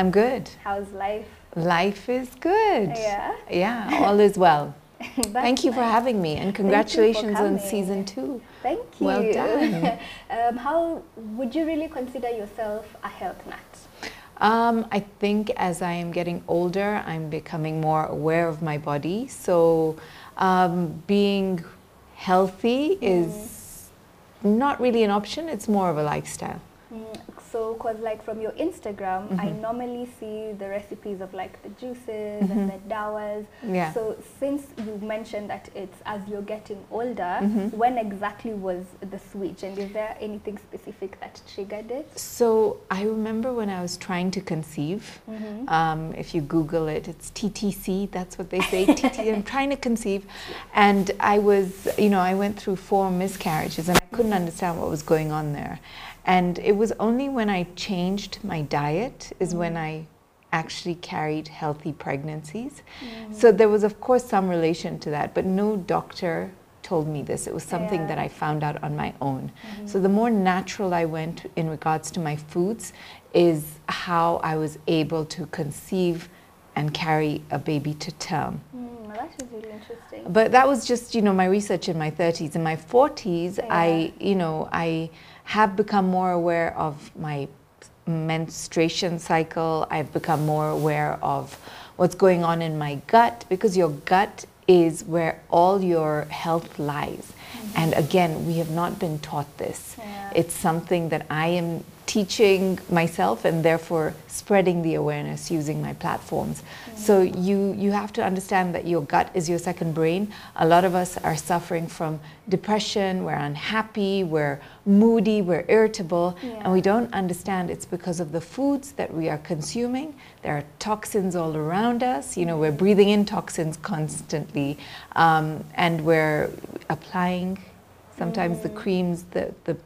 I'm good. How's life? Life is good. Yeah? Yeah, all is well. Thank you for having me and congratulations on season two. Thank you. Well done. um, how would you really consider yourself a health nut? Um, I think as I am getting older, I'm becoming more aware of my body. So um, being healthy is not really an option, it's more of a lifestyle. Mm, so, cause like from your Instagram, I normally see the recipes of like the juices and the dawas. Yeah. So, since you mentioned that it's as you're getting older, Mhm. when exactly was the switch, and is there anything specific that triggered it? So I remember when I was trying to conceive, Mhm. um, if you Google it, it's TTC, that's what they say, TT, I'm trying to conceive. And I was, you know, I went through four miscarriages and I couldn't understand what was going on there. And it was only when I changed my diet is when I actually carried healthy pregnancies. So there was, of course, some relation to that, but no doctor told me this. It was something Yeah. that I found out on my own. So the more natural I went in regards to my foods is how I was able to conceive and carry a baby to term. Mm, that is really interesting. But that was just, you know, my research in my 30s. In my 40s, I, you know, I have become more aware of my menstruation cycle. I've become more aware of what's going on in my gut because your gut is where all your health lies. And again, we have not been taught this. Yeah. It's something that I am teaching myself and therefore spreading the awareness using my platforms. So you you have to understand that your gut is your second brain. A lot of us are suffering from depression, we're unhappy, we're moody, we're irritable, and we don't understand it's because of the foods that we are consuming. There are toxins all around us. You know, we're breathing in toxins constantly, um, and we're applying sometimes the creams, the, the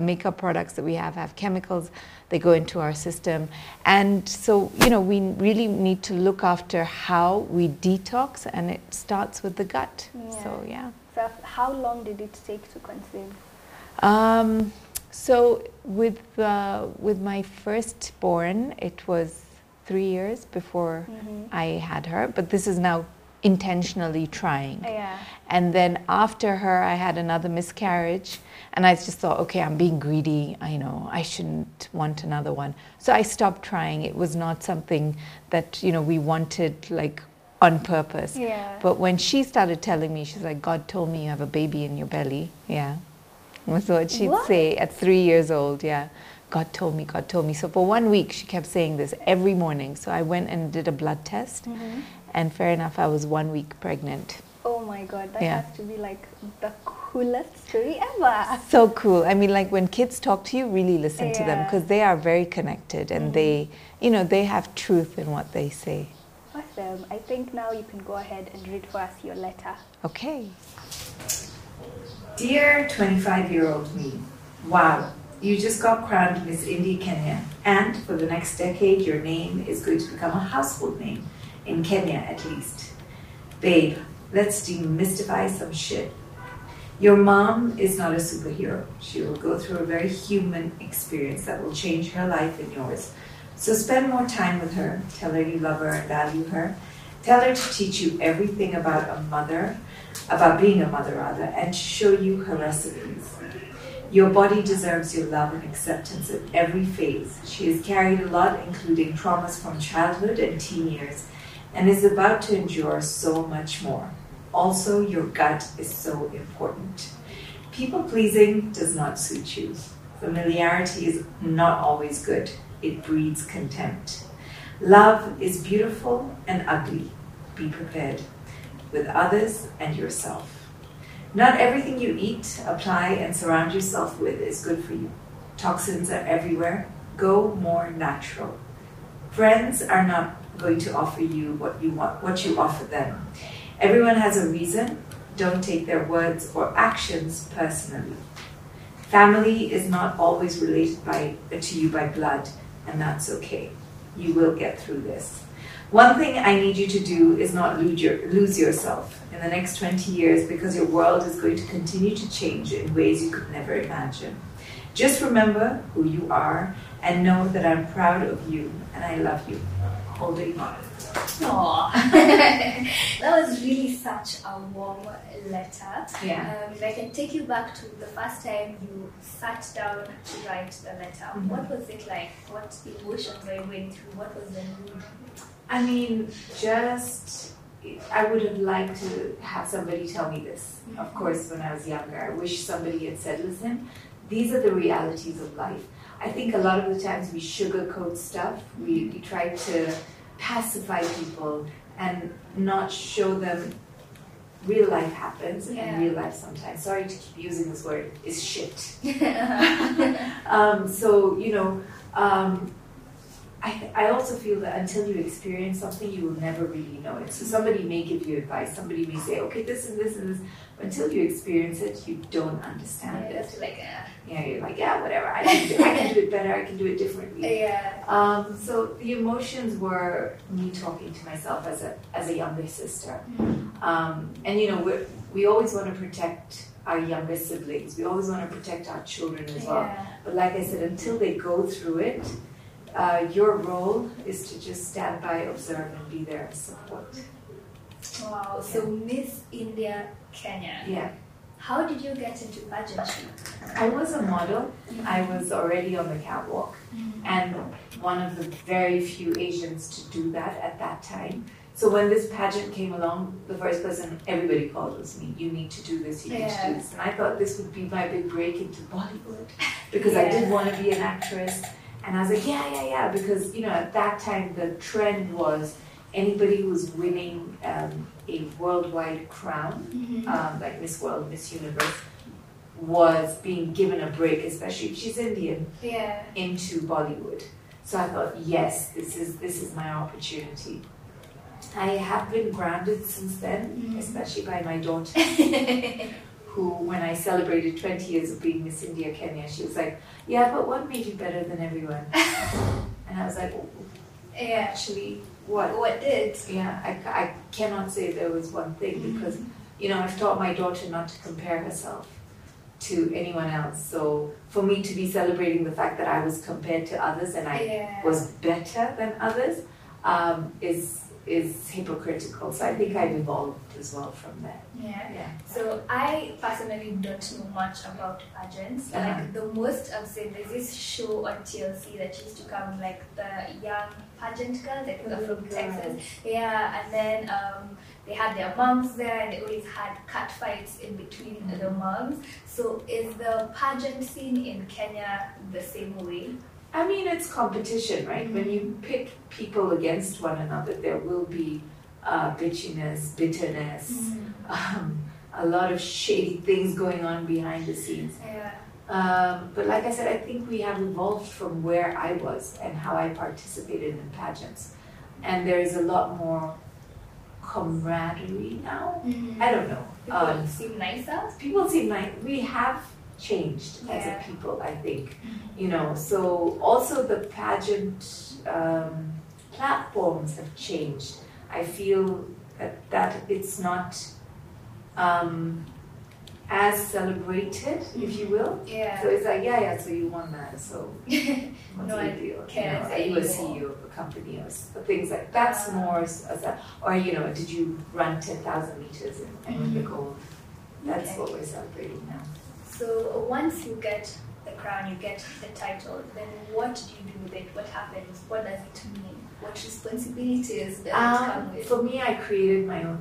makeup products that we have have chemicals. They go into our system. And so, you know, we really need to look after how we detox, and it starts with the gut. So, yeah. So, how long did it take to conceive? Um, so with uh, with my firstborn, it was three years before Mhm. I had her. But this is now intentionally trying. Yeah. And then after her, I had another miscarriage, and I just thought, okay, I'm being greedy. I know I shouldn't want another one. So I stopped trying. It was not something that you know we wanted like on purpose. Yeah. But when she started telling me, she's like, God told me you have a baby in your belly. Yeah. That's what she'd What? say at three years old. Yeah. God told me, God told me. So for one week, she kept saying this every morning. So I went and did a blood test, Mhm. And fair enough, I was one week pregnant. Oh my god, that Yeah. has to be like the coolest story ever. So cool. I mean, like when kids talk to you, really listen to them Mm-hmm. because they are very connected and they, you know, they have truth in what they say. Awesome. I think now you can go ahead and read for us your letter. Okay. Dear 25 year old me, wow, you just got crowned Miss India Kenya, and for the next decade, your name is going to become a household name, in Kenya at least. Babe, let's demystify some shit. Your mom is not a superhero. She will go through a very human experience that will change her life and yours. So spend more time with her. Tell her you love her and value her. Tell her to teach you everything about a mother, about being a mother rather, and to show you her recipes. Your body deserves your love and acceptance at every phase. She has carried a lot, including traumas from childhood and teen years, and is about to endure so much more. Also, your gut is so important. People pleasing does not suit you. Familiarity is not always good, it breeds contempt. Love is beautiful and ugly. Be prepared with others and yourself. Not everything you eat, apply, and surround yourself with is good for you. Toxins are everywhere. Go more natural. Friends are not going to offer you what you want, what you offer them. Everyone has a reason. don't take their words or actions personally. Family is not always related by, to you by blood, and that's okay. You will get through this. One thing I need you to do is not lose, your, lose yourself in the next 20 years because your world is going to continue to change in ways you could never imagine. Just remember who you are and know that I'm proud of you and I love you. Holding on. Aww. that was really such a warm letter. Yeah. Um, if I can take you back to the first time you sat down to write the letter, Mhm. what was it like? What emotions were you going through? What was the mood? I mean, just I would have liked to have somebody tell me this. Of course, when I was younger, I wish somebody had said, "Listen, these are the realities of life." I think a lot of the times we sugarcoat stuff. We, we try to pacify people and not show them real life happens Yeah. and real life sometimes. Sorry to keep using this word. Is shit. um, so you know, um, I, I also feel that until you experience something, you will never really know it. So somebody may give you advice. Somebody may say, okay, this and this and this. But until you experience it, you don't understand Yeah, it. like, uh, Yeah, you're like, yeah, whatever. I can, do, I can do it better. I can do it differently. yeah. Um, so the emotions were me talking to myself as a as a younger sister, um, and you know we we always want to protect our younger siblings. We always want to protect our children as well. Yeah. But like I said, until they go through it, uh, your role is to just stand by, observe, and be there and support. Wow. So Miss India Kenya. Yeah, How did you get into pageantry? I was a model. I was already on the catwalk, and one of the very few Asians to do that at that time. So when this pageant came along, the first person everybody called was me. You need to do this. You need to do this. And I thought this would be my big break into Bollywood because I did want to be an actress. And I was like, yeah, yeah, yeah, because you know at that time the trend was anybody who was winning um, a worldwide crown, um, like Miss World, Miss Universe, was being given a break, especially if she's Indian Yeah. into Bollywood. So I thought, yes, this is this is my opportunity. I have been grounded since then, Mhm. especially by my daughter, who, when I celebrated 20 years of being Miss India Kenya, she was like, "Yeah, but what made you better than everyone?" and I was like, oh, yeah. "Actually, what?" What did? Yeah, I, I cannot say there was one thing because, you know, I've taught my daughter not to compare herself to anyone else. So for me to be celebrating the fact that I was compared to others and I yeah. was better than others um, is is hypocritical. So I think I've evolved as well from that. yeah. Yeah. So I personally don't know much about pageants. Uh-huh. Like the most I've seen there's this show on TLC that used to come like the young pageant girls that were from Texas. Yeah, and then um, they had their moms there and they always had cat fights in between the moms. So is the pageant scene in Kenya the same way? I mean, it's competition, right? When you pit people against one another, there will be uh, bitchiness, bitterness, um, a lot of shady things going on behind the scenes. Yeah. Um, but like I said, I think we have evolved from where I was and how I participated in pageants. And there is a lot more camaraderie now. I don't know. People Um, seem nicer. people seem nice. we have changed as a people, I think. You know, so also the pageant um, platforms have changed. I feel that, that it's not um, as celebrated, if you will. Yeah. So it's like, yeah, yeah, so you won that, so what's No, the deal? can't you know, are you a. CEO of a company or things like that's Ah. more as a, or you know, did you run ten thousand meters and, and win the gold? That's Okay. what we're celebrating now. So once you get the crown, you get the title, then what do you do with it? What happens? What does it mean? What responsibilities does it come Um, with? for me, I created my own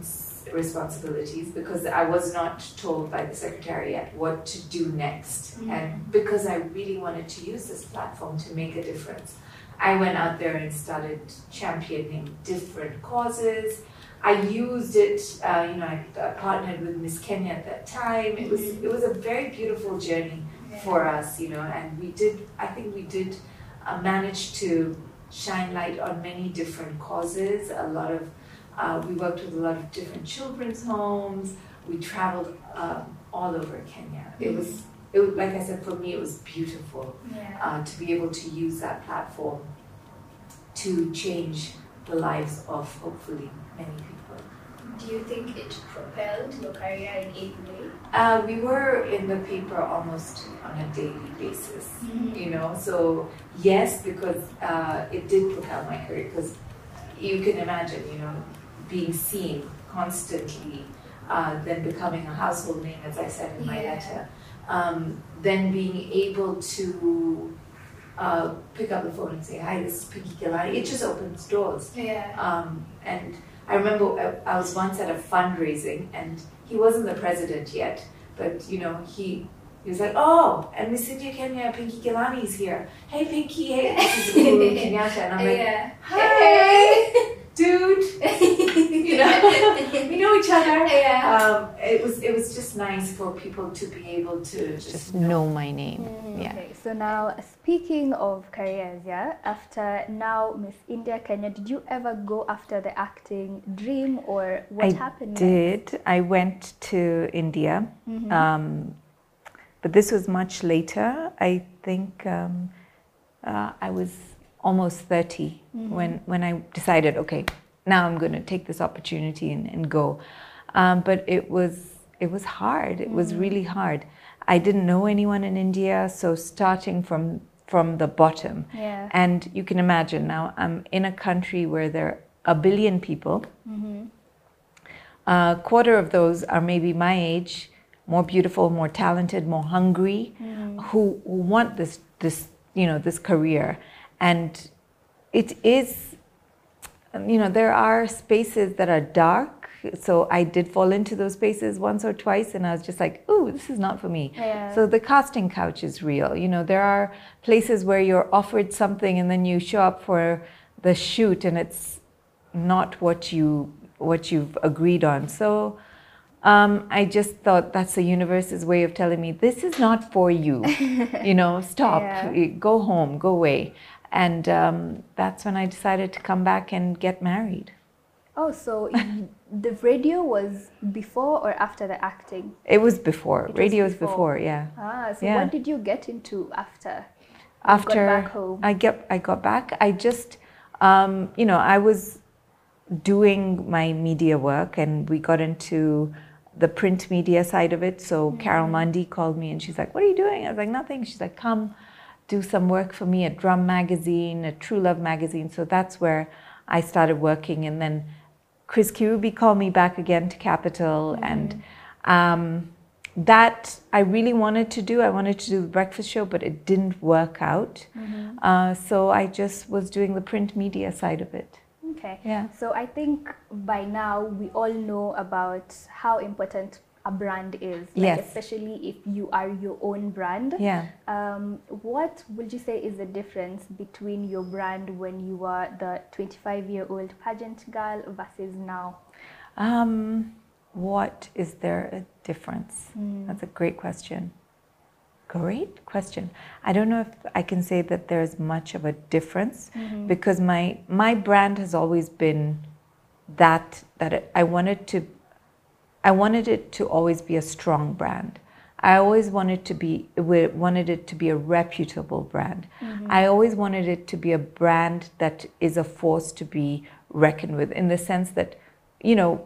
responsibilities because I was not told by the secretariat what to do next, Mhm. and because I really wanted to use this platform to make a difference, I went out there and started championing different causes. I used it, uh, you know, I, I partnered with Miss Kenya at that time. It was it was a very beautiful journey for us, you know, and we did, I think we did uh, manage to shine light on many different causes. A lot of, uh, we worked with a lot of different children's homes. we traveled um, all over Kenya. It was, it was, like I said, for me, it was beautiful Yeah. uh, to be able to use that platform to change the lives of hopefully many people. Do you think it propelled your career in any way? Uh, we were in the paper almost on a daily basis, you know. So yes, because uh, it did propel my career. Because you can imagine, you know, being seen constantly, uh, then becoming a household name, as I said in my Yeah. letter, um, then being able to uh, pick up the phone and say, "Hi, this is Pinky Ghelani." It just opens doors. Yeah. Um, and I remember I, I was once at a fundraising, and he wasn't the president yet, but you know he he was like, "Oh, and Miss India Kenya, Pinky Ghelani is here. Hey, Pinky, hey, this is Uhuru Kenyatta," and I'm like, yeah. "Hi, dude, you know, we know each other." Yeah. Um, it was it was just nice for people to be able to just, Just know my name. Mm, Yeah. Okay, so now speaking of careers, yeah, after now Miss India Kenya, did you ever go after the acting dream or what I happened? next? did. I went to India, um, but this was much later. I think um, uh, I was almost 30 mm-hmm. when, when I decided, okay, now I'm going to take this opportunity and, and go. Um, but it was it was hard. It was mm-hmm. really hard. I didn't know anyone in India, so starting from from the bottom. Yeah. And you can imagine now I'm in a country where there are a billion people. Mm-hmm. A quarter of those are maybe my age, more beautiful, more talented, more hungry, who, who want this this you know this career, and it is um, you know there are spaces that are dark. So I did fall into those spaces once or twice, and I was just like, "Ooh, this is not for me." Yeah. So the casting couch is real. You know, there are places where you're offered something, and then you show up for the shoot, and it's not what you what you've agreed on. So um, I just thought that's the universe's way of telling me this is not for you. you know, stop, Yeah. go home, go away. And um, that's when I decided to come back and get married. Oh, so the radio was before or after the acting? It was before. It was Radio's before. before, yeah. Ah, so Yeah. what did you get into after? after back home? I get I got back, I just um, you know I was doing my media work, and we got into the print media side of it. So Carol Mundy called me, and she's like, "What are you doing?" I was like, "Nothing." She's like, "Come, do some work for me at Drum Magazine, at True Love Magazine." So that's where I started working, and then Chris Kirubi called me back again to Capital, and um, that I really wanted to do. I wanted to do the breakfast show, but it didn't work out. Uh, so I just was doing the print media side of it. Okay. Yeah. So I think by now we all know about how important a brand is. Like Yes. Especially if you are your own brand. Yeah. Um, what would you say is the difference between your brand when you were the 25 year old pageant girl versus now? Um, what is there a difference? That's a great question. Great question. I don't know if I can say that there's much of a difference because my my brand has always been that that it, I wanted to I wanted it to always be a strong brand. I always wanted to be wanted it to be a reputable brand. I always wanted it to be a brand that is a force to be reckoned with in the sense that you know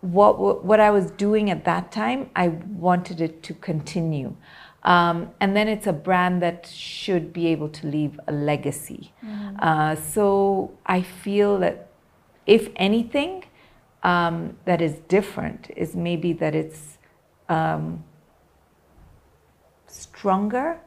what what I was doing at that time, I wanted it to continue. Um, and then it's a brand that should be able to leave a legacy. Uh, so I feel that if anything um, that is different is maybe that it's um, stronger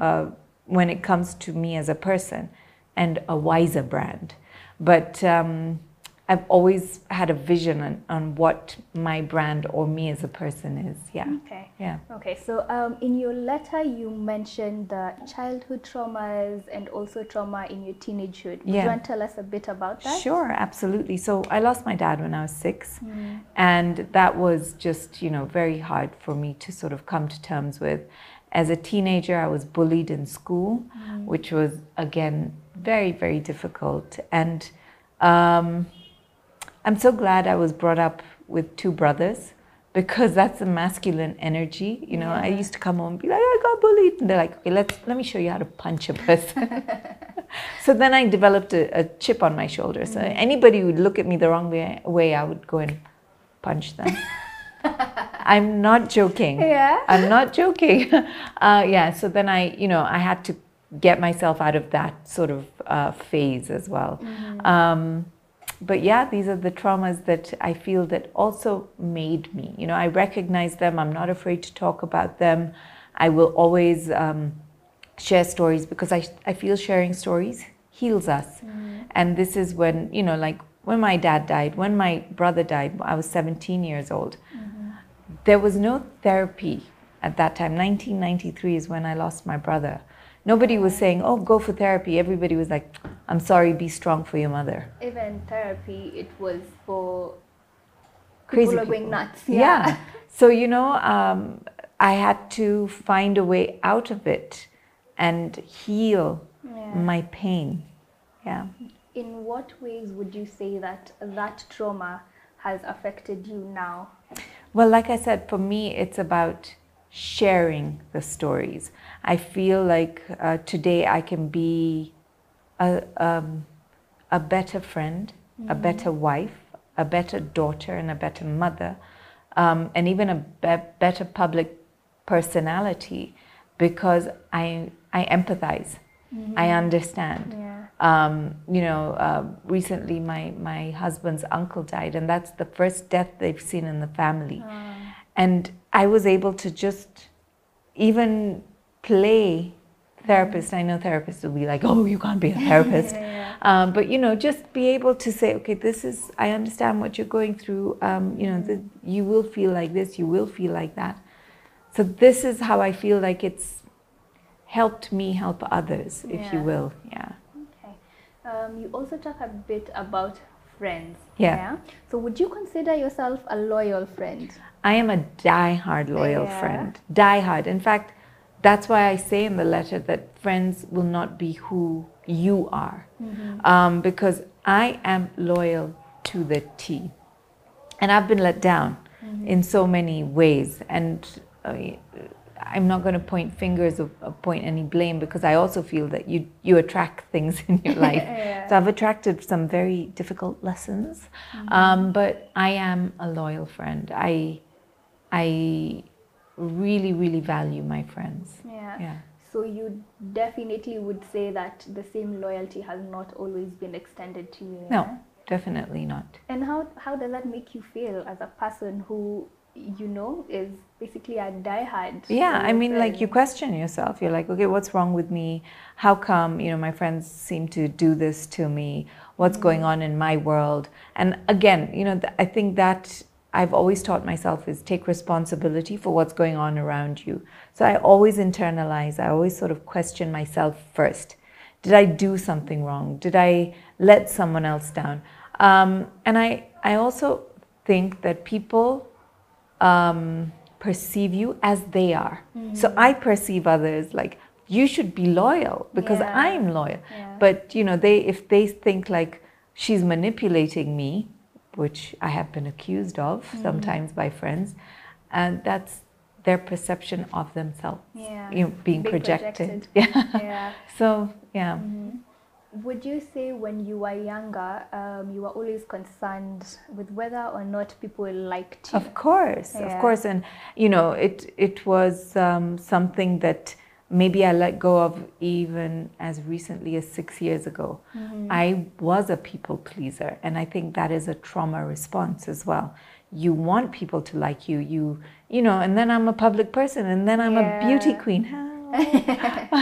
uh, when it comes to me as a person and a wiser brand. But um, I've always had a vision on, on what my brand or me as a person is. Yeah. Okay. Yeah. Okay, so um, in your letter, you mentioned the childhood traumas and also trauma in your teenagehood. Would Yeah. you want to tell us a bit about that? Sure, absolutely. So I lost my dad when I was six, and that was just, you know, very hard for me to sort of come to terms with. As a teenager, I was bullied in school, which was, again, very, very difficult. And um, I'm so glad I was brought up with two brothers because that's the masculine energy. You know, I used to come home and be like, I got bullied. And they're like, okay, let's, let me show you how to punch a person. so then I developed a, a chip on my shoulder. So anybody who would look at me the wrong way, way I would go and punch them. I'm not joking. Yeah. I'm not joking. Uh, yeah, so then I, you know, I had to get myself out of that sort of uh, phase as well. Um, but yeah, these are the traumas that I feel that also made me. You know, I recognize them. I'm not afraid to talk about them. I will always um, share stories because I, I feel sharing stories heals us. And this is when, you know, like when my dad died, when my brother died, I was 17 years old. There was no therapy at that time. 1993 is when I lost my brother. Nobody was saying, oh, go for therapy. Everybody was like, I'm sorry, be strong for your mother. Even therapy, it was for Crazy people are going people. nuts. Yeah. So, you know, um, I had to find a way out of it and heal Yeah. my pain. Yeah. In what ways would you say that that trauma has affected you now? Well, like I said, for me, it's about sharing the stories. I feel like uh, today I can be a, um, a better friend, a better wife, a better daughter, and a better mother, um, and even a be- better public personality because I, I empathize, I understand. Yeah. Um, you know, uh, recently my, my husband's uncle died, and that's the first death they've seen in the family. And I was able to just even play therapist. I know therapists will be like, oh, you can't be a therapist. Yeah. Um, but, you know, just be able to say, okay, this is, I understand what you're going through. Um, you know, th- you will feel like this, you will feel like that. So this is how I feel like it's helped me help others, if you will. Yeah. Okay. Um, you also talk a bit about friends. Yeah. So would you consider yourself a loyal friend? I am a die-hard loyal Yeah. friend. Die-hard. In fact, that's why I say in the letter that friends will not be who you are. Um, because I am loyal to the T. And I've been let down in so many ways. And uh, I'm not going to point fingers or, or point any blame because I also feel that you, you attract things in your life. Yeah. So I've attracted some very difficult lessons. Um, but I am a loyal friend. I, I really, really value my friends. Yeah. Yeah. So you definitely would say that the same loyalty has not always been extended to you. No, definitely not. And how how does that make you feel as a person who you know is basically a diehard? Yeah, I mean, like you question yourself. You're like, okay, what's wrong with me? How come, you know, my friends seem to do this to me? What's going on in my world? And again, you know, th- I think that I've always taught myself is take responsibility for what's going on around you. So I always internalize, I always sort of question myself first. Did I do something wrong? Did I let someone else down? Um, and I, I also think that people um, perceive you as they are. Mm-hmm. So I perceive others like you should be loyal because Yeah. I'm loyal. Yeah. But you know, they if they think like she's manipulating me, which I have been accused of mm-hmm. sometimes by friends, and that's their perception of themselves. Yeah. You know, being, Being projected. projected. Yeah. yeah. So yeah. Mm-hmm. Would you say when you were younger, um, you were always concerned with whether or not people liked you? Of course, Yeah. of course, and you know, it it was um, something that maybe I let go of even as recently as six years ago. I was a people pleaser, and I think that is a trauma response as well. You want people to like you, you you know, and then I'm a public person, and then I'm a beauty Yeah. queen.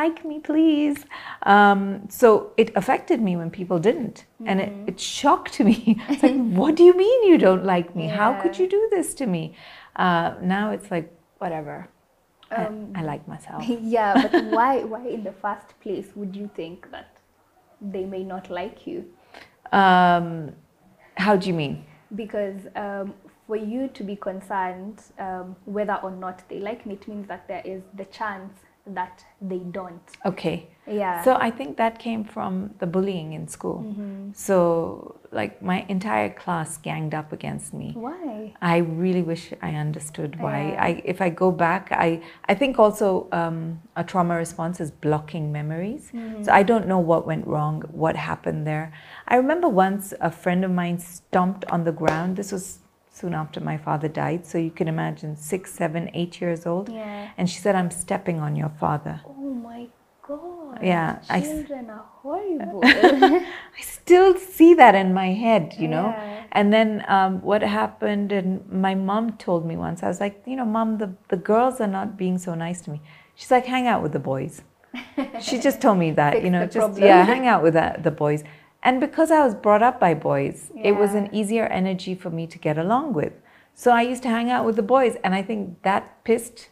like me, please. Um, so it affected me when people didn't, and it, it shocked me. It's like, what do you mean you don't like me? How could you do this to me? Uh, now it's like, whatever. Um, I, I like myself. yeah, but why why in the first place would you think that they may not like you? Um, how do you mean? Because um, for you to be concerned um, whether or not they like me, it means that there is the chance that they don't. Okay. Yeah. So I think that came from the bullying in school. Mm-hmm. So like my entire class ganged up against me. Why? I really wish I understood why. Yeah. I, if I go back, I, I think also um, a trauma response is blocking memories. Mm-hmm. So I don't know what went wrong, what happened there. I remember once a friend of mine stomped on the ground. This was soon after my father died. So you can imagine six, seven, eight years old. Yeah. And she said, I'm stepping on your father. Oh my god. Yeah, I Children are horrible. I still see that in my head, you know. Yeah. And then um, what happened, and my mom told me once, I was like, you know, mom, the, the girls are not being so nice to me. She's like, hang out with the boys. she just told me that, Fix you know, just, problem. yeah, hang out with the, the boys. And because I was brought up by boys, it was an easier energy for me to get along with. So I used to hang out with the boys, and I think that pissed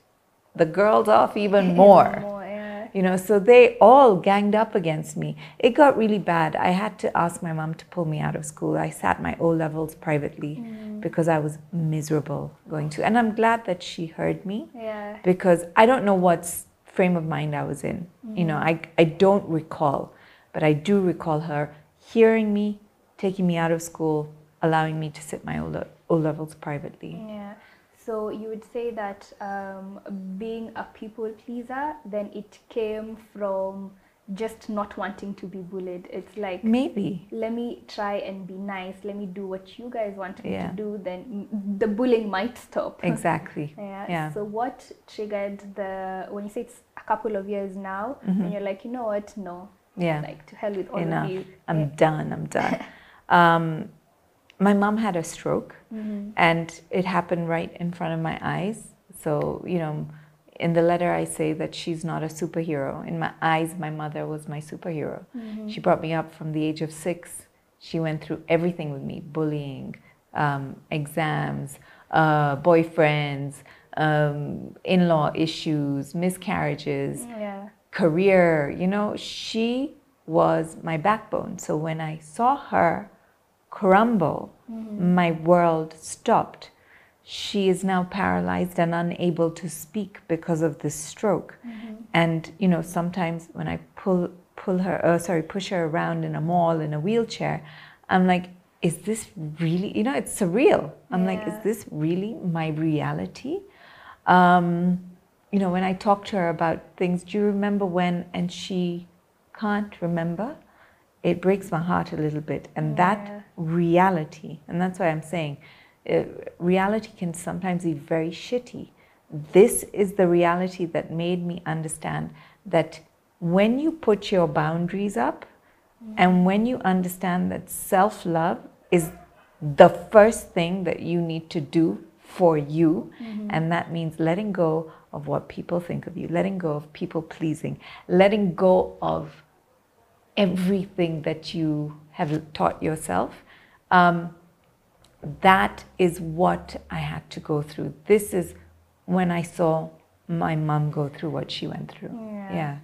the girls off even more More, yeah. you know so they all ganged up against me it got really bad i had to ask my mom to pull me out of school i sat my o levels privately Mm. because i was miserable going to and i'm glad that she heard me Yeah. because i don't know what frame of mind i was in you know I, I don't recall but i do recall her hearing me taking me out of school allowing me to sit my o, levels privately Yeah. So you would say that um, being a people pleaser, then it came from just not wanting to be bullied. It's like maybe let me try and be nice. Let me do what you guys want me Yeah. to do. Then the bullying might stop. exactly Yeah. Yeah. So what triggered the when you say it's a couple of years now, and you're like, you know what? No. Yeah Like to hell with all enough. of you. I'm Yeah. done. I'm done. um, my mom had a stroke, Mm-hmm. and it happened right in front of my eyes. So you know, in the letter I say that she's not a superhero. In my eyes, my mother was my superhero. Mm-hmm. She brought me up from the age of six. She went through everything with me: bullying, um, exams, uh, boyfriends, um, in-law issues, miscarriages Yeah. Career, you know, she was my backbone. So when I saw her crumble, my world stopped. She is now paralyzed and unable to speak because of this stroke. And you know, sometimes when I pull pull her, uh, sorry, push her around in a mall in a wheelchair, I'm like, is this really? You know, it's surreal. I'm like, is this really my reality? Um, you know, when I talk to her about things, do you remember when? And she can't remember. It breaks my heart a little bit. And Yeah. that reality, and that's why I'm saying uh, reality can sometimes be very shitty. This is the reality that made me understand that when you put your boundaries up and when you understand that self love is the first thing that you need to do for you, and that means letting go of what people think of you, letting go of people pleasing, letting go of everything that you have taught yourself. Um, that is what I had to go through. This is when I saw my mom go through what she went through. Yeah. yeah.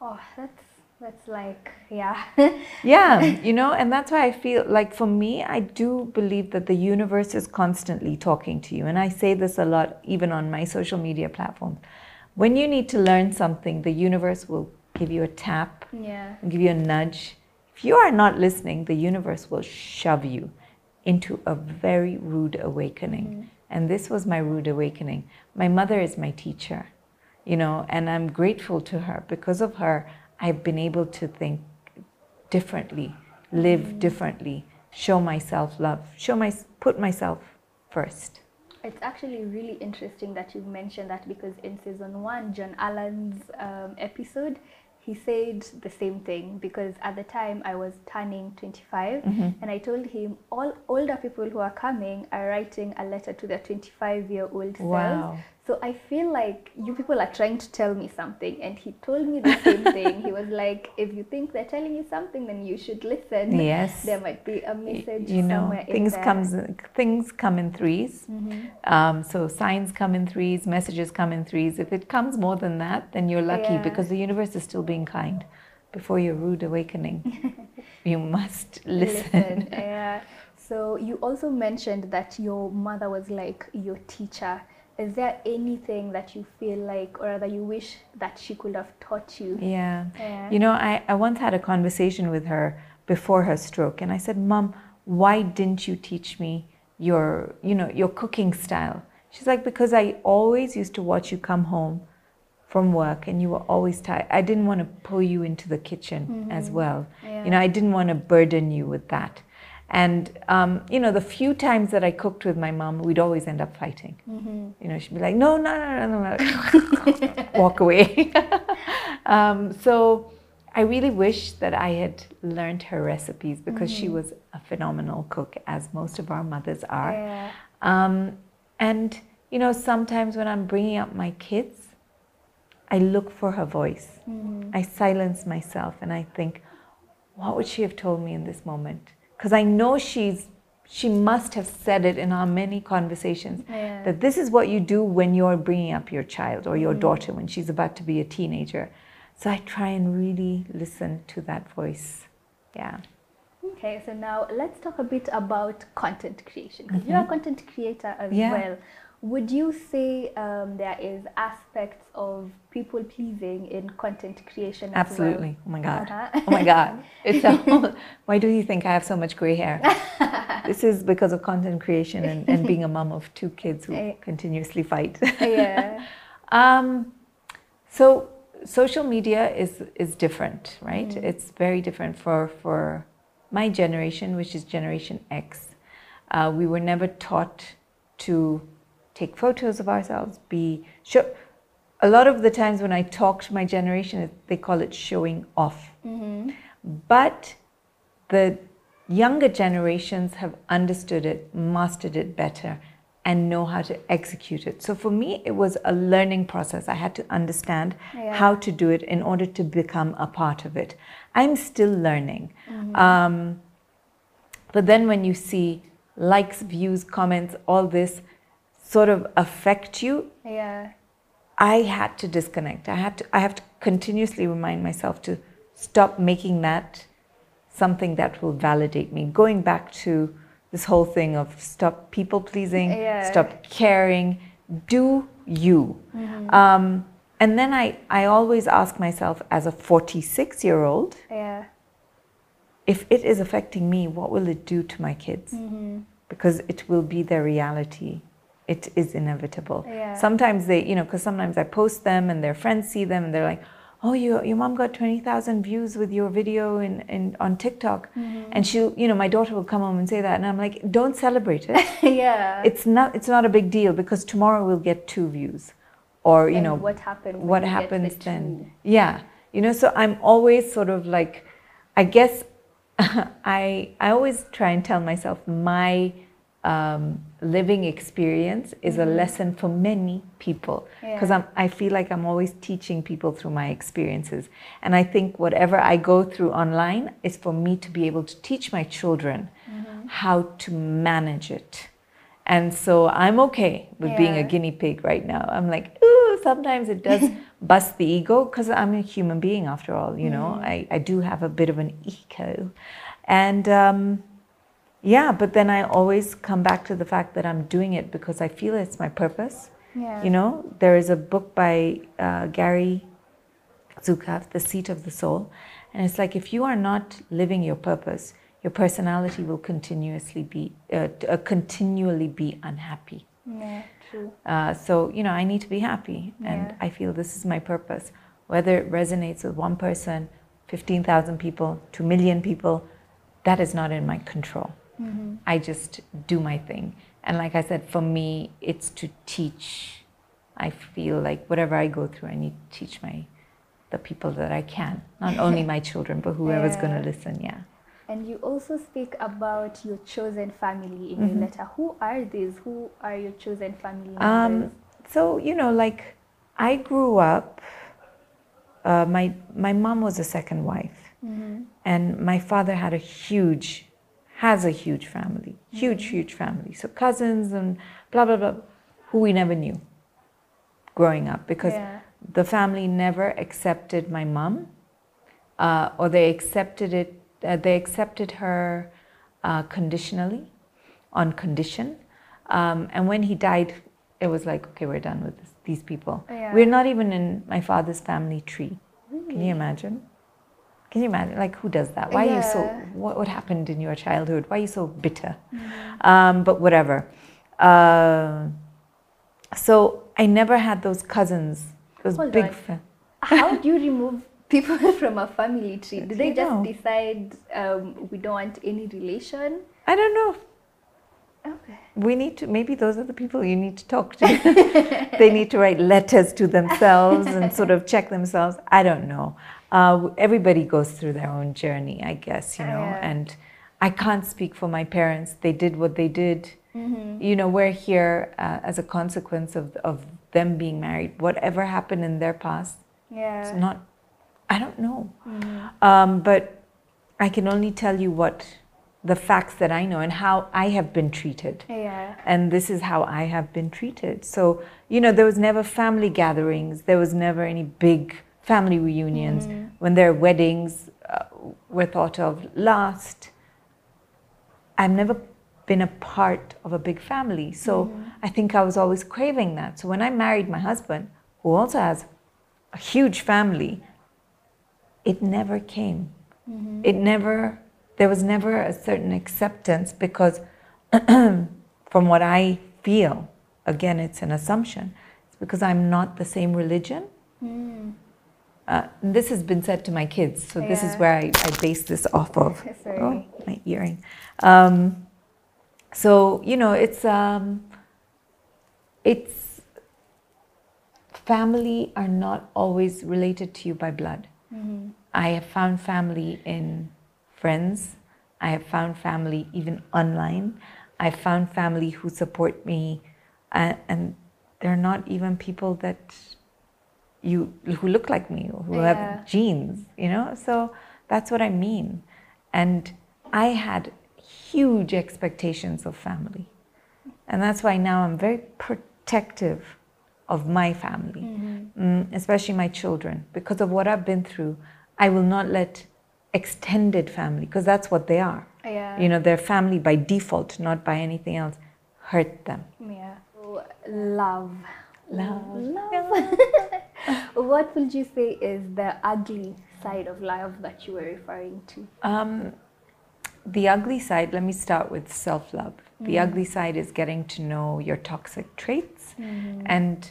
Oh, that's that's like yeah. Yeah, you know, and that's why I feel like for me, I do believe that the universe is constantly talking to you. And I say this a lot, even on my social media platforms. When you need to learn something, the universe will give you a tap, yeah. give you a nudge. If you are not listening, the universe will shove you into a very rude awakening. Mm-hmm. And this was my rude awakening. My mother is my teacher, you know, and I'm grateful to her. Because of her, I've been able to think differently, live differently, show myself love, show my, put myself first. It's actually really interesting that you mentioned that because in season one, John Allen's um, episode, he said the same thing because at the time I was turning 25 and I told him all older people who are coming are writing a letter to their 25 year old Wow. selves. So I feel like you people are trying to tell me something and he told me the same thing. He was like, if you think they're telling you something, then you should listen. Yes. There might be a message you know things comes things come in 3s um, so signs come in threes messages come in threes if it comes more than that then you're lucky Yeah. because the universe is still being kind before your rude awakening you must listen, Yeah. So you also mentioned that your mother was like your teacher. Is there anything that you feel like, or that you wish that she could have taught you? Yeah. Yeah. You know, I, I once had a conversation with her before her stroke, and I said, Mom, why didn't you teach me your, you know, your cooking style? She's like, because I always used to watch you come home from work and you were always tired. I didn't want to pull you into the kitchen as mm-hmm. well. Yeah. You know, I didn't want to burden you with that. And, um, you know, the few times that I cooked with my mom, we'd always end up fighting. You know, she'd be like, no, no, no, no, no, no. walk away. um, so I really wish that I had learned her recipes because she was a phenomenal cook, as most of our mothers are. Yeah. Um, and, you know, sometimes when I'm bringing up my kids, I look for her voice. I silence myself and I think, what would she have told me in this moment? Because I know she's, she must have said it in our many conversations Yeah. that this is what you do when you're bringing up your child or your mm. daughter when she's about to be a teenager. So I try and really listen to that voice. Yeah. Okay, so now let's talk a bit about content creation. 'cause You're a mm-hmm. content creator as Yeah. well. Would you say um, there is aspects of people pleasing in content creation? as Absolutely. Oh my God. Uh-huh. Oh my God. It's a whole, why do you think I have so much gray hair? this is because of content creation and, and being a mom of two kids who Eh. continuously fight. Yeah. um, so social media is is different, right? Mm. It's very different for for my generation, which is Generation X. Uh, we were never taught to take photos of ourselves, be show. A lot of the times when I talk to my generation, they call it showing off. But the younger generations have understood it, mastered it better, and know how to execute it. So for me, it was a learning process. I had to understand Yeah. how to do it in order to become a part of it. I'm still learning. Um, but then when you see likes, views, comments, all this sort of affect you, Yeah. I had to disconnect. I had to I have to continuously remind myself to stop making that something that will validate me. Going back to this whole thing of stop people pleasing, Yeah. stop caring, do you. Um, and then I, I always ask myself as a 46 year old, Yeah. if it is affecting me, what will it do to my kids? Because it will be their reality. It is inevitable. Yeah. Sometimes they, you know, because sometimes I post them and their friends see them and they're like, oh, you, your mom got 20,000 views with your video in, in, on TikTok. And she'll, you know, my daughter will come home and say that. And I'm like, don't celebrate it. yeah. it's, not, it's not a big deal because tomorrow we'll get two views. Or, you And know, what happened? what the happens two? then yeah you know so i'm always sort of like i guess i i always try and tell myself my um, living experience is a lesson for many people. Because Mm-hmm. Yeah. i'm feel like i'm always teaching people through my experiences. And i think whatever i go through online is for me to be able to teach my children Mm-hmm. how to manage it. And so i'm okay with being a guinea pig right now. I'm like ooh sometimes it does bust the ego because i'm a human being after all you know? I, I do have a bit of an ego. And um, yeah but then i always come back to the fact that i'm doing it because i feel it's my purpose Yeah. you know there is a book by uh, gary zukav the seat of the soul and it's like if you are not living your purpose your personality will continuously be uh, uh, continually be unhappy Yeah. True. uh, so, you know, I need to be happy. And Yeah. I feel this is my purpose. Whether it resonates with one person, 15,000 people, 2 million people, that is not in my control. I just do my thing. And like I said, for me, it's to teach. I feel like whatever I go through, I need to teach my the people that I can. Not only my children, but whoever's going to listen. Yeah. And you also speak about your chosen family in Mm-hmm. your letter. Who are these? Who are your chosen family members? Um, so you know, like I grew up. Uh, my my mom was a second wife, and my father had a huge, has a huge family, huge huge family. So cousins and blah blah blah, who we never knew. Growing up, because Yeah. the family never accepted my mom, uh, or they accepted it. Uh, they accepted her uh, conditionally, on condition. Um, and when he died, it was like, okay, we're done with this, these people. Yeah. We're not even in my father's family tree. Can you imagine? Can you imagine? Like, who does that? Why are you so, what, what happened in your childhood? Why are you so bitter? Um, but whatever. Uh, so I never had those cousins, those Hold big. Fa- How do you remove people from a family tree? Do they You just know. decide um, we don't want any relation? I don't know. Okay. We need to, maybe those are the people you need to talk to. they need to write letters to themselves and sort of check themselves. I don't know. Uh, everybody goes through their own journey, I guess, you know, Yeah. and I can't speak for my parents. They did what they did. Mm-hmm. You know, we're here uh, as a consequence of, of them being married. Whatever happened in their past, Yeah. it's not, I don't know. Mhm. Um, but I can only tell you what the facts that I know and how I have been treated Yeah. and this is how I have been treated. So, you know, there was never family gatherings, there was never any big family reunions. Mm-hmm. When their weddings uh, were thought of last, I've never been a part of a big family. So mm-hmm. I think I was always craving that. So when I married my husband, who also has a huge family, it never came. Mm-hmm. It never, there was never a certain acceptance because from what I feel, again, it's an assumption, it's because I'm not the same religion. Mm. Uh, this has been said to my kids, so this is where I, I base this off of. Sorry. Oh, my earring. Um, so you know, it's um, it's family are not always related to you by blood. I have found family in friends. I have found family even online. I found family who support me, and, and they're not even people that you who look like me or who Yeah. have genes, you know. So that's what I mean. And I had huge expectations of family, and that's why now I'm very protective of my family, mm, especially my children, because of what I've been through. I will not let extended family, because that's what they are. Yeah. You know, their family by default, not by anything else, hurt them. Yeah. Love. Love. Love. what would you say is the ugly side of love that you were referring to? Um, the ugly side, let me start with self love. The ugly side is getting to know your toxic traits and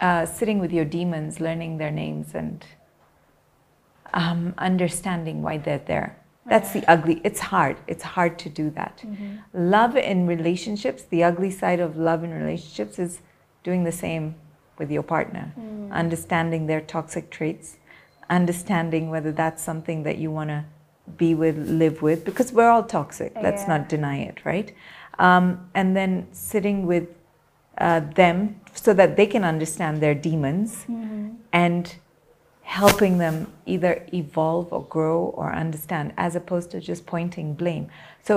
uh, sitting with your demons, learning their names, and um, understanding why they're there. That's the ugly. It's hard. It's hard to do that. Love in relationships, the ugly side of love in relationships is doing the same with your partner, understanding their toxic traits, understanding whether that's something that you want to be with, live with, because we're all toxic. Let's not deny it, right? Um, and then sitting with uh, them so that they can understand their demons and helping them either evolve or grow or understand as opposed to just pointing blame. So,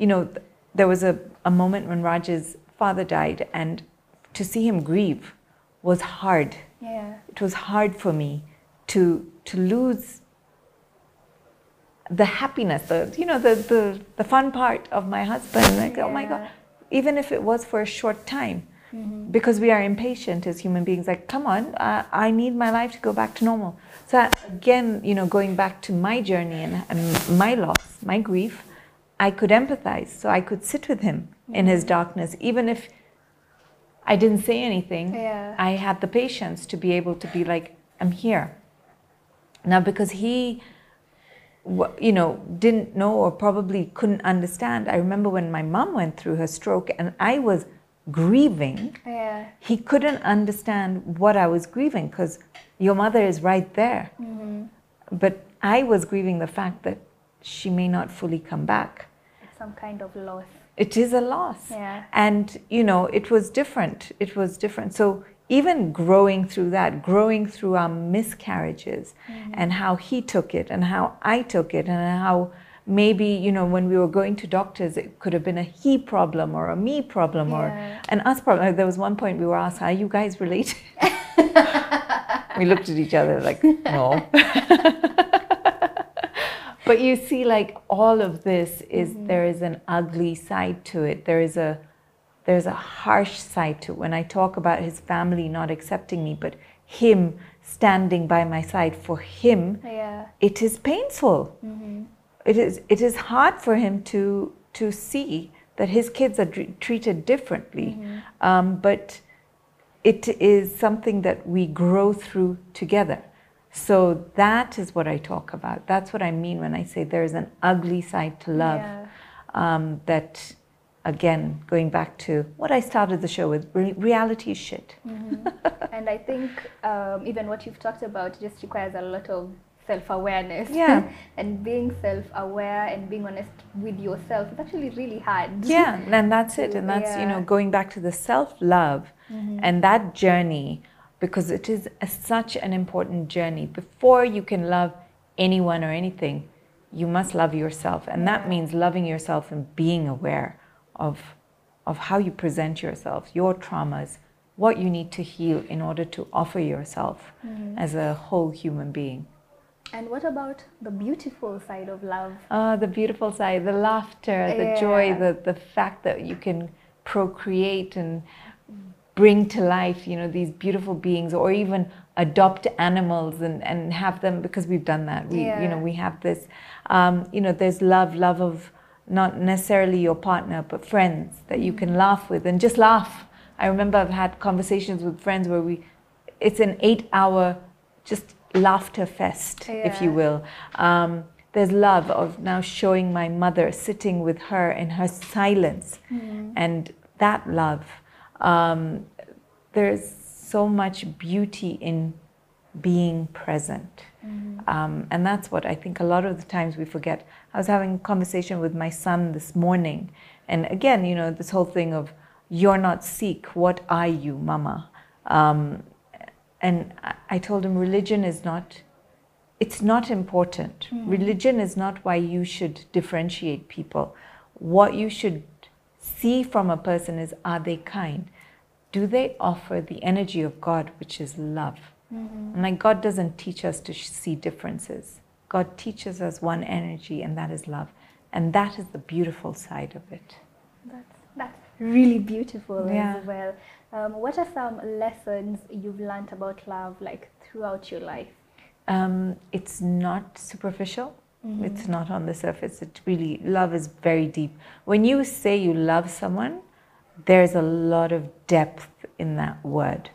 you know, th- there was a, a moment when Raj's father died, and to see him grieve was hard. Yeah. It was hard for me to, to lose the happiness, the, you know, the, the, the fun part of my husband. Like, oh my God, even if it was for a short time. Because we are impatient as human beings. Like come on uh, i need my life to go back to normal. So again you know going back to my journey and, and my loss my grief i could empathize. So i could sit with him in his darkness even if i didn't say anything Yeah. i had the patience to be able to be like i'm here now because he you know didn't know or probably couldn't understand i remember when my mom went through her stroke and i was grieving Yeah. he couldn't understand what I was grieving because your mother is right there. Mm-hmm. But I was grieving the fact that she may not fully come back. It's some kind of loss. It is a loss. Yeah. And, you know, it was different. It was different. So even growing through that, growing through our miscarriages mm-hmm. and how he took it and how I took it and how maybe, you know, when we were going to doctors, it could have been a he problem or a me problem or Yeah. an us problem. There was one point we were asked, are you guys related? we looked at each other like, no. but you see, like all of this is mm-hmm. there is an ugly side to it. There is a there's a harsh side to it. when I talk about his family not accepting me, but him standing by my side for him, Yeah. it is painful. Mm-hmm. It is it is hard for him to to see that his kids are dr- treated differently, mm-hmm. um, but it is something that we grow through together. So that is what I talk about. That's what I mean when I say there is an ugly side to love. Yeah. Um, that again, going back to what I started the show with, re- reality is shit. and I think um, even what you've talked about just requires a lot of self-awareness. Yeah. and being self-aware and being honest with yourself is actually really hard. Yeah, and that's it. And that's, you know, going back to the self love and that journey, because it is a, such an important journey. Before you can love anyone or anything, you must love yourself. And that means loving yourself and being aware of, of how you present yourself, your traumas, what you need to heal in order to offer yourself as a whole human being. And what about the beautiful side of love? Uh, the beautiful side, the laughter, the joy, the, the fact that you can procreate and bring to life, you know, these beautiful beings or even adopt animals and, and have them because we've done that. We, you know, we have this, um, you know, there's love, love of not necessarily your partner, but friends that you can laugh with and just laugh. I remember I've had conversations with friends where we, it's an eight hour just laughter fest, if you will. Um, there's love of now showing my mother sitting with her in her silence and that love. Um, there's so much beauty in being present. Um, and that's what I think a lot of the times we forget. I was having a conversation with my son this morning. And again, you know, this whole thing of you're not Sikh, what are you, mama? Um, and I- I told him religion is not, it's not important. Religion is not why you should differentiate people. What you should see from a person is are they kind? Do they offer the energy of God, which is love? And like God doesn't teach us to see differences. God teaches us one energy, and that is love. And that is the beautiful side of it. That's, that's really beautiful Yeah. as well. Um, what are some lessons you've learned about love, like throughout your life? Um, it's not superficial. Mm-hmm. It's not on the surface. It really, love is very deep. When you say you love someone, there's a lot of depth in that word.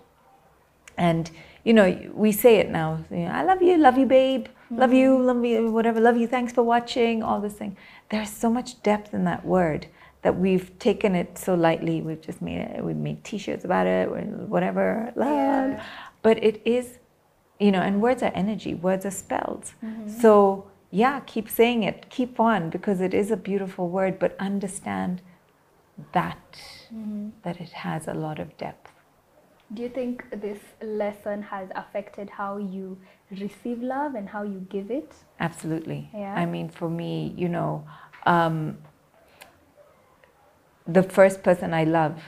And, you know, we say it now, you know, I love you, love you, babe, love you, mm-hmm. love you, whatever, love you, thanks for watching, all this thing. There's so much depth in that word that we've taken it so lightly. We've just made it, we've made t shirts about it, or whatever, love. Yeah. But it is, you know, and words are energy, words are spells. Mm-hmm. So, yeah, keep saying it, keep on, because it is a beautiful word, but understand that, that it has a lot of depth. Do you think this lesson has affected how you receive love and how you give it? Absolutely. Yeah. I mean, for me, you know, um, the first person I love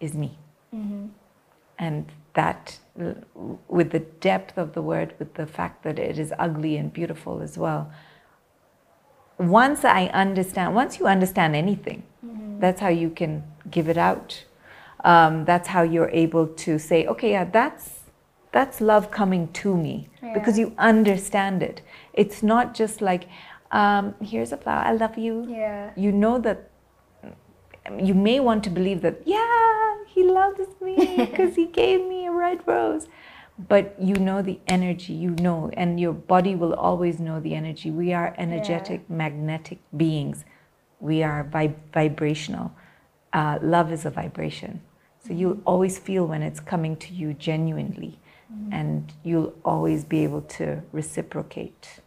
is me. And that, with the depth of the word, with the fact that it is ugly and beautiful as well. Once I understand, once you understand anything, that's how you can give it out. Um, that's how you're able to say, okay, yeah, that's that's love coming to me because you understand it. It's not just like, um, here's a flower, I love you. Yeah. You know that you may want to believe that, yeah, he loves me because he gave me a red rose. But you know the energy, you know, and your body will always know the energy. We are energetic, magnetic beings. We are vib- vibrational. Uh, love is a vibration. So you'll always feel when it's coming to you genuinely, and you'll always be able to reciprocate.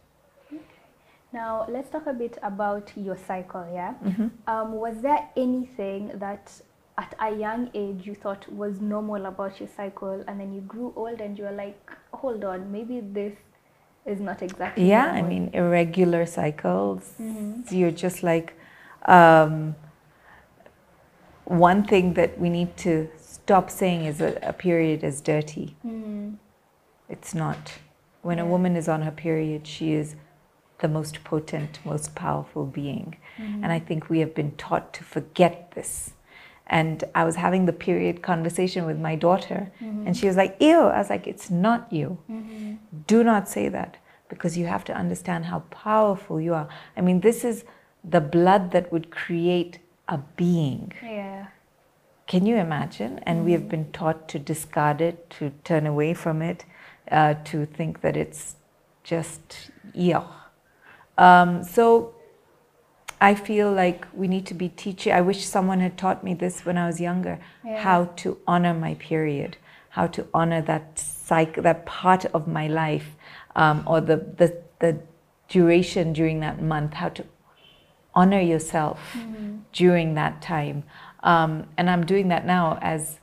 Now, let's talk a bit about your cycle, yeah? Mm-hmm. Um, was there anything that at a young age you thought was normal about your cycle and then you grew old and you were like, hold on, maybe this is not exactly Yeah, I mean, irregular cycles. Mm-hmm. You're just like, um, one thing that we need to stop saying is a, a period is dirty. Mhm. It's not. When a woman is on her period, she is the most potent, most powerful being. Mm-hmm. And I think we have been taught to forget this. And I was having the period conversation with my daughter, and she was like, Ew. I was like, It's not you. Do not say that because you have to understand how powerful you are. I mean, this is the blood that would create a being. Yeah. Can you imagine? And we have been taught to discard it, to turn away from it, uh, to think that it's just yeah. Um, so I feel like we need to be teaching. I wish someone had taught me this when I was younger, Yeah. how to honor my period, how to honor that cycle, that part of my life, um, or the, the the duration during that month, how to honor yourself during that time. Um, and I'm doing that now as,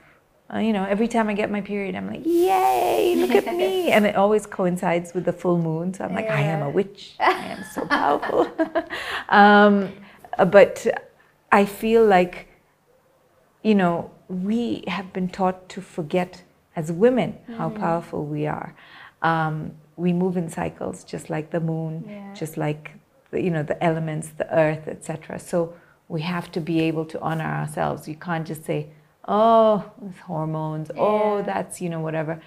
uh, you know, every time I get my period, I'm like, yay, look at me. And it always coincides with the full moon. So I'm like, I am a witch. I am so powerful. um, uh, but I feel like, you know, we have been taught to forget as women how powerful we are. Um, we move in cycles, just like the moon, Yeah. just like the, you know the elements, the earth, etc. So we have to be able to honor ourselves. You can't just say, "Oh, it's hormones. Oh, that's you know whatever."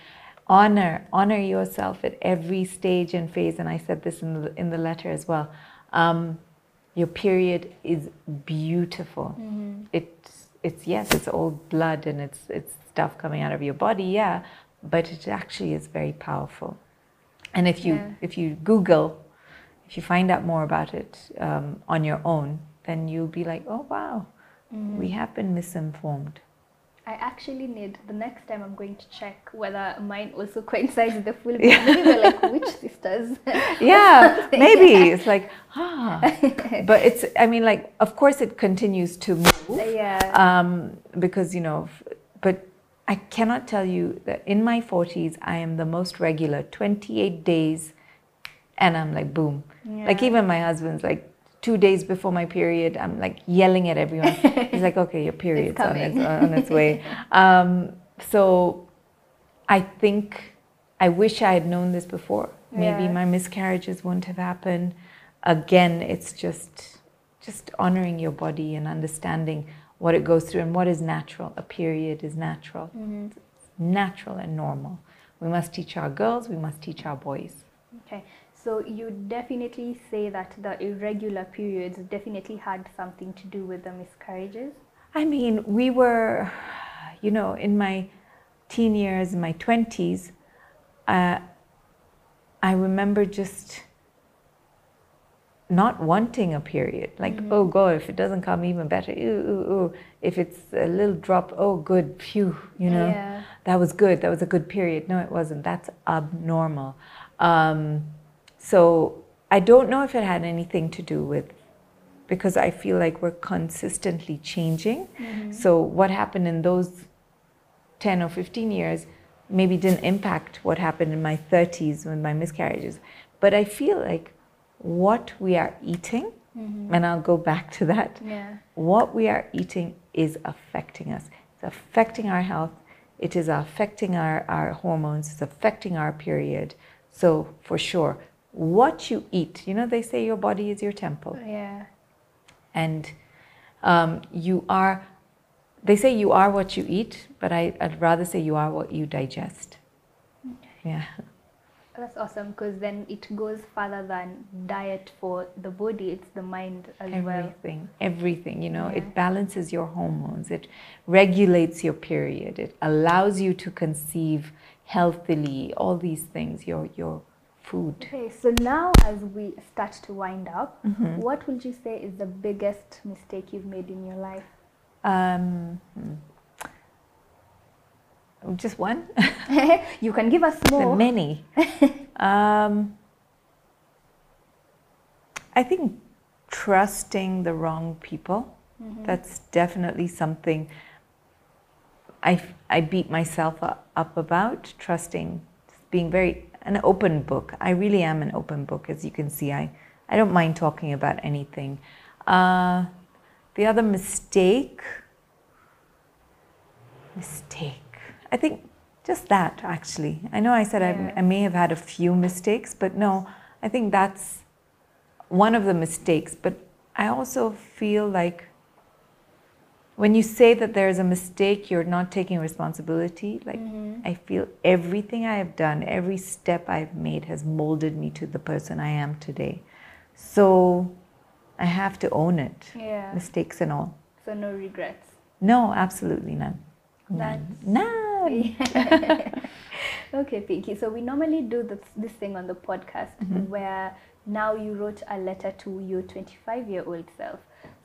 Honor, honor yourself at every stage and phase. And I said this in the in the letter as well. Um, your period is beautiful. It's it's yes, it's all blood and it's it's stuff coming out of your body, yeah, but it actually is very powerful. And if you Yeah. if you Google, if you find out more about it um, on your own, then you'll be like, oh wow, we have been misinformed. I actually need the next time I'm going to check whether mine also coincides with the full moon. Maybe we're like witch sisters. yeah, maybe it's like ah, but it's. I mean, like of course it continues to move. yeah. um, because you know but i cannot tell you that in my 40s i am the most regular 28 days and i'm like boom like even my husband's like two days before my period i'm like yelling at everyone he's like okay your period's on its, on its way um, so i think i wish i had known this before maybe Yeah. my miscarriages wouldn't have happened again it's just just honoring your body and understanding what it goes through and what is natural. A period is natural. It's natural and normal. We must teach our girls, we must teach our boys. Okay, so you definitely say that the irregular periods definitely had something to do with the miscarriages. I mean, we were, you know, in my teen years, my 20s, uh, I remember just not wanting a period. Like, oh God, if it doesn't come, even better. Ooh, ooh, ooh. If it's a little drop, oh, good, phew, you know. Yeah. That was good. That was a good period. No, it wasn't. That's abnormal. Um, so I don't know if it had anything to do with because I feel like we're consistently changing. Mm-hmm. So what happened in those 10 or 15 years maybe didn't impact what happened in my 30s with my miscarriages. But I feel like what we are eating, mm-hmm. and I'll go back to that, Yeah. what we are eating is affecting us. It's affecting our health. It is affecting our, our hormones. It's affecting our period. So, for sure, what you eat, you know, they say your body is your temple. Yeah. And um, you are, they say you are what you eat, but I, I'd rather say you are what you digest. Yeah. That's awesome because then it goes further than diet for the body, it's the mind as well. Everything, everything, you know, Yeah. it balances your hormones, it regulates your period, it allows you to conceive healthily, all these things, your, your food. Okay, so now as we start to wind up, Mm-hmm. what would you say is the biggest mistake you've made in your life? Um, hmm. just one? you can give us more. Many. um, I think trusting the wrong people. That's definitely something I, I beat myself up about. Trusting, being very an open book. I really am an open book, as you can see. I, I don't mind talking about anything. Uh, the other mistake, mistake. I think just that actually. I know I said Yeah. I, I may have had a few mistakes, but no, I think that's one of the mistakes. But I also feel like when you say that there's a mistake, you're not taking responsibility. Like, Mm-hmm. I feel everything I have done, every step I've made has molded me to the person I am today. So I have to own it, Yeah. mistakes and all. So no regrets. No, absolutely none. None. None. okay, Pinky. So we normally do this, this thing on the podcast Mm-hmm. where now you wrote a letter to your 25 year old self.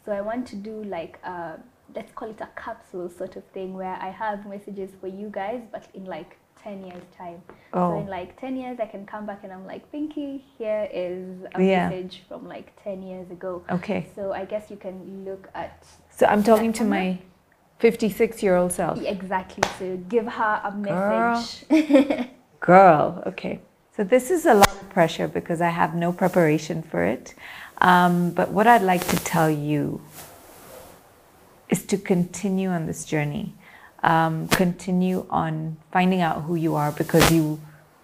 So I want to do like a, let's call it a capsule sort of thing where I have messages for you guys, but in like 10 years time. So Oh. in like 10 years, I can come back and I'm like, Pinky, here is a Yeah. message from like 10 years ago. Okay. So I guess you can look at So I'm talking to my 56 year old self. exactly. So give her a Girl. message. Girl, okay. So this is a lot of pressure because I have no preparation for it. Um, but what I'd like to tell you is to continue on this journey. Um, continue on finding out who you are because you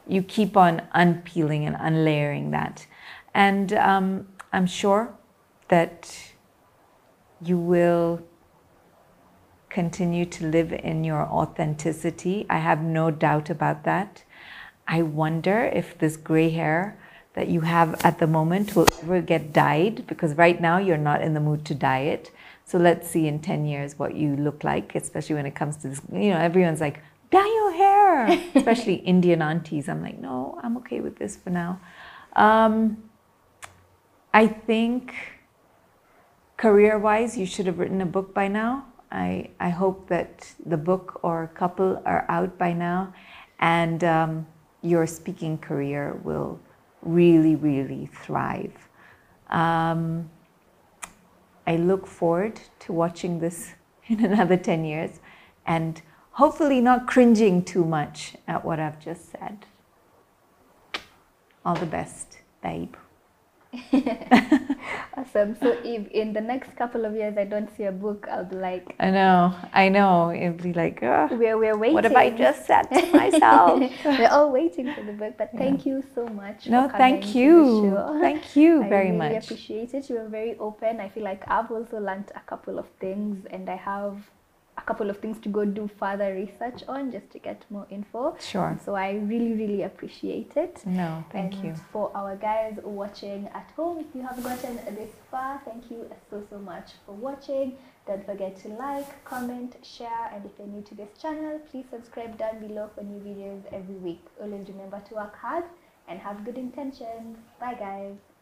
you keep on unpeeling and unlayering that, and um, I'm sure that you will continue to live in your authenticity. I have no doubt about that. I wonder if this gray hair that you have at the moment will ever get dyed because right now you're not in the mood to dye it. So let's see in 10 years what you look like, especially when it comes to this. You know, everyone's like, dye your hair, especially Indian aunties. I'm like, no, I'm okay with this for now. Um, I think career wise, you should have written a book by now. I, I hope that the book or couple are out by now and um, your speaking career will really, really thrive. Um, I look forward to watching this in another 10 years and hopefully not cringing too much at what I've just said. All the best, babe. Awesome. So if in the next couple of years I don't see a book, I'll be like, I know, I know. It'll be like, "Ugh, we're, we're waiting. what have I just said to myself? we're all waiting for the book. But thank you so much. no, thank you. Thank you I very really much. appreciate it. You were very open. I feel like I've also learned a couple of things and I have couple of things to go do further research on just to get more info. Sure. So I really, really appreciate it. No, thank and you. For our guys watching at home, if you have gotten this far, thank you so, so much for watching. Don't forget to like, comment, share, and if you're new to this channel, please subscribe down below for new videos every week. Always remember to work hard and have good intentions. Bye, guys.